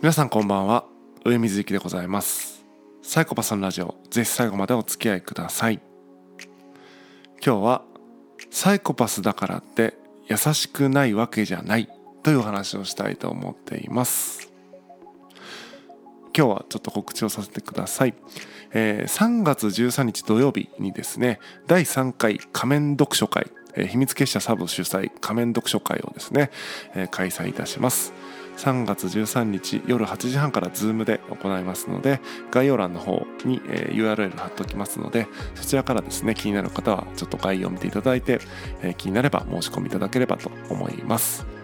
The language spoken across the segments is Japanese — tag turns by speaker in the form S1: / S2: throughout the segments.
S1: 皆さんこんばんは。上水幸でございます。サイコパスのラジオ。ぜひ最後までお付き合いください。今日はサイコパスだからって優しくないわけじゃない。という話をしたいと思っています。今日はちょっと告知をさせてください、えー、3月13日土曜日にですね第3回仮面読書会。秘密結社サブ主催仮面読書会をですね、えー、開催いたします。3月13日夜8時半から Zoom で行いますので概要欄の方に、え URL 貼っておきますのでそちらからですね気になる方はちょっと概要を見ていただいて、え気になれば申し込みいただければと思います。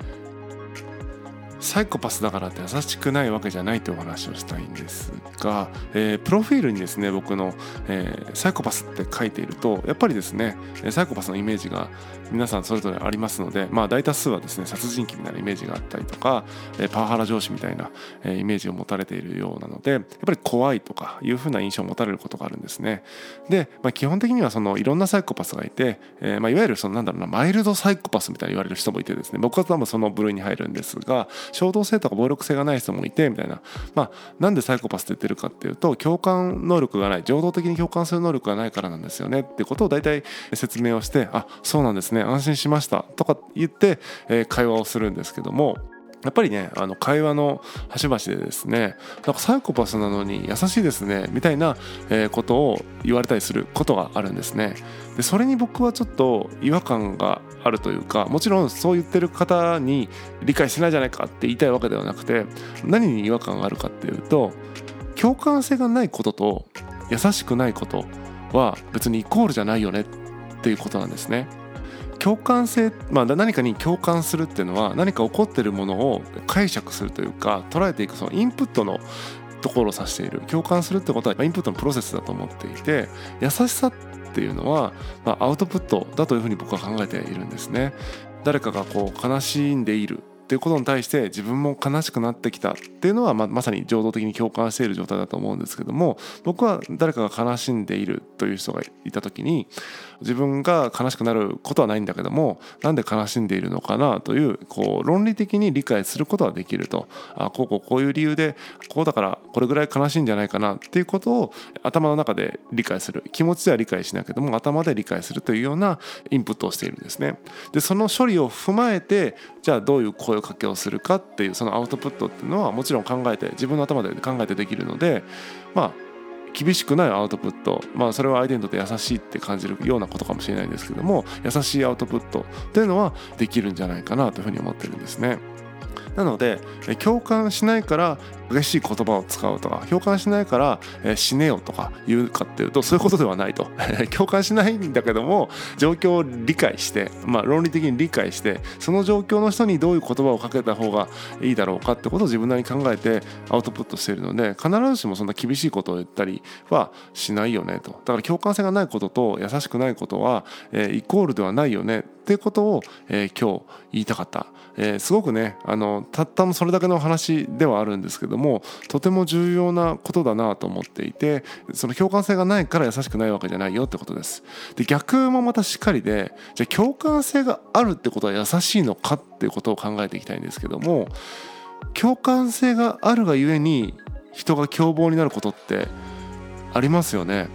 S1: サイコパスだからって優しくないわけじゃないというお話をしたいんですが、えー、プロフィールにですね僕の、えー、サイコパスって書いているとやっぱりですねサイコパスのイメージが皆さんそれぞれありますのでまあ大多数はですね殺人鬼みたいなイメージがあったりとか、えー、パワハラ上司みたいな、えイメージを持たれているようなのでやっぱり怖いとかいうふうな印象を持たれることがあるんですね。で、まあ、基本的にはそのいろんなサイコパスがいて、えまあ、いわゆるそのなんだろうなマイルドサイコパスみたいに言われる人もいてですね僕は多分その部類に入るんですが衝動性とか暴力性がない人もいてみたいな。まあなんでサイコパスって言ってるかっていうと共感能力がない情動的に共感する能力がないからなんですよねってことを大体説明をしてあそうなんですね安心しましたとか言って、えー、会話をするんですけども。やっぱりねあの会話の端々でですねなんかサイコパスなのに優しいですねみたいなことを言われたりすることがあるんですねでそれに僕はちょっと違和感があるというかもちろんそう言ってる方に理解してないじゃないかって言いたいわけではなくて何に違和感があるかっていうと共感性がないことと優しくないことは別にイコールじゃないよねっていうことなんですね。共感性、まあ、何かに共感するっていうのは何か起こってるものを解釈するというか捉えていくそのインプットのところを指している共感するってことはインプットのプロセスだと思っていて優しさっていうのは、まあ、アウトプットだというふうに僕は考えているんですね。誰かがこう悲しんでいるっていうことに対して自分も悲しくなってきたっていうのはままさに情動的に共感している状態だと思うんですけども僕は誰かが悲しんでいるという人がいた時に自分が悲しくなることはないんだけどもなんで悲しんでいるのかなというこう論理的に理解することはできるとあこうこうこういう理由でこうだからこれぐらい悲しいんじゃないかなっていうことを頭の中で理解する気持ちでは理解しないけども頭で理解するというようなインプットをしているんですね。でその処理を踏まえてじゃあどういう声声かけをするかっていうそのアウトプットっていうのはもちろん考えて自分の頭で考えてできるのでまあ厳しくないアウトプットまあそれは相手にとって優しいって感じるようなことかもしれないんですけども優しいアウトプットっていうのはできるんじゃないかなというふうに思ってるんですね。なので共感しないから激しい言葉を使うとか共感しないから、え死ねよとか言うかっていうとそういうことではないと。共感しないんだけども状況を理解して、まあ、論理的に理解してその状況の人にどういう言葉をかけた方がいいだろうかってことを自分なりに考えてアウトプットしているので必ずしもそんな厳しいことを言ったりはしないよねと。だから共感性がないことと優しくないことは、え、イコールではないよねっていうことを、えー、今日言いたかった、えー、すごくねあのたったのそれだけの話ではあるんですけどもとても重要なことだなと思っていてその共感性がないから優しくないわけじゃないよってことです。で逆もまたしっかりでじゃあ共感性があるってことは優しいのかっていうことを考えていきたいんですけども共感性があるがゆえに人が凶暴になることってありますよね。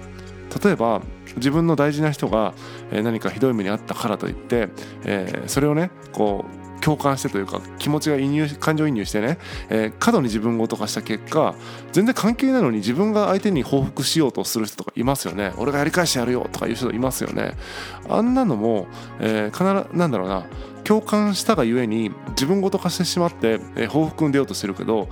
S1: 例えば自分の大事な人が何かひどい目に遭ったからといって、えそれをねこう共感してというか気持ちが移入感情移入してね、えー、過度に自分ごと化した結果全然関係ないのに自分が相手に報復しようとする人とかいますよね。俺がやり返してやるよとかいう人いますよね。あんなのも、えー、必ずなんだろうな共感したがゆえに自分ごと化してしまって、えー、報復に出ようとしてるけど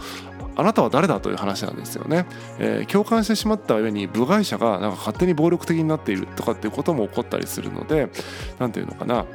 S1: あなたは誰だという話なんですよね、えー、共感してしまった上に部外者がなんか勝手に暴力的になっているとかっていうことも起こったりするので何て言うのかな。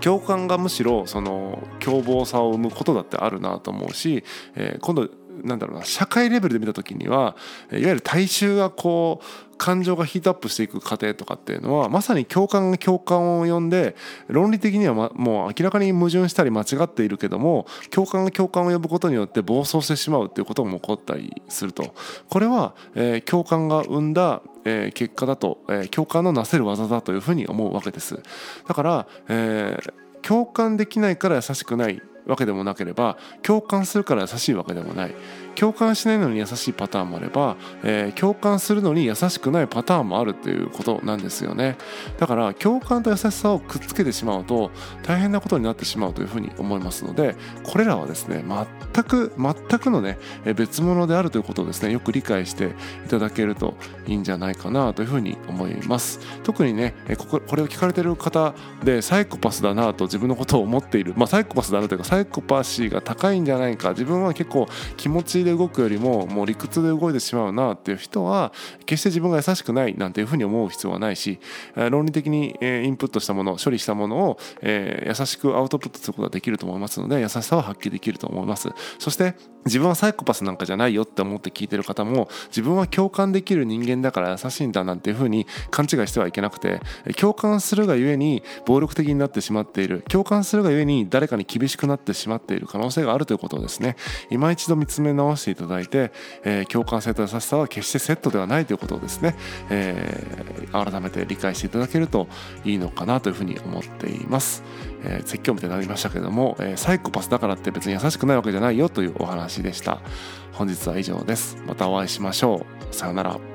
S1: 共感がむしろその凶暴さを生むことだってあるなと思うし、えー、今度なんだろうな社会レベルで見た時にはいわゆる大衆がこう感情がヒートアップしていく過程とかっていうのはまさに共感が共感を呼んで論理的には、ま、もう明らかに矛盾したり間違っているけども共感が共感を呼ぶことによって暴走してしまうっていうことも起こったりすると。これは、えー、共感が生んだえー、結果だと、えー、共感のなせる技だというふうに思うわけです。だから、えー、共感できないから優しくない。わけでもなければ共感するから優しいわけでもない。共感しないのに優しいパターンもあれば、えー、共感するのに優しくないパターンもあるということなんですよね。だから共感と優しさをくっつけてしまうと大変なことになってしまうというふうに思いますのでこれらはですね全く全くのね別物であるということをですねよく理解していただけるといいんじゃないかなというふうに思います。特にねこここれを聞かれてる方でサイコパスだなと自分のことを思っている。まあサイコパスだなというかサイコパシーが高いんじゃないか。自分は結構気持ちで動くよりももう理屈で動いてしまうなっていう人は決して自分が優しくないなんていうふうに思う必要はないし論理的にインプットしたもの処理したものを優しくアウトプットすることができると思いますので優しさは発揮できると思います。そして自分はサイコパスなんかじゃないよって思って聞いてる方も自分は共感できる人間だから優しいんだなんていうふうに勘違いしてはいけなくて共感するがゆえに暴力的になってしまっている。共感するがゆえに誰かに厳しくなってしまっている可能性があるということをですね。今一度見つめ直していただいて、えー、共感性と優しさは決してセットではないということをですね、えー、改めて理解していただけるといいのかなというふうに思っています。えー、説教みたいになりましたけども、えー、サイコパスだからって別に優しくないわけじゃないよというお話でした。本日は以上です。またお会いしましょう。さようなら。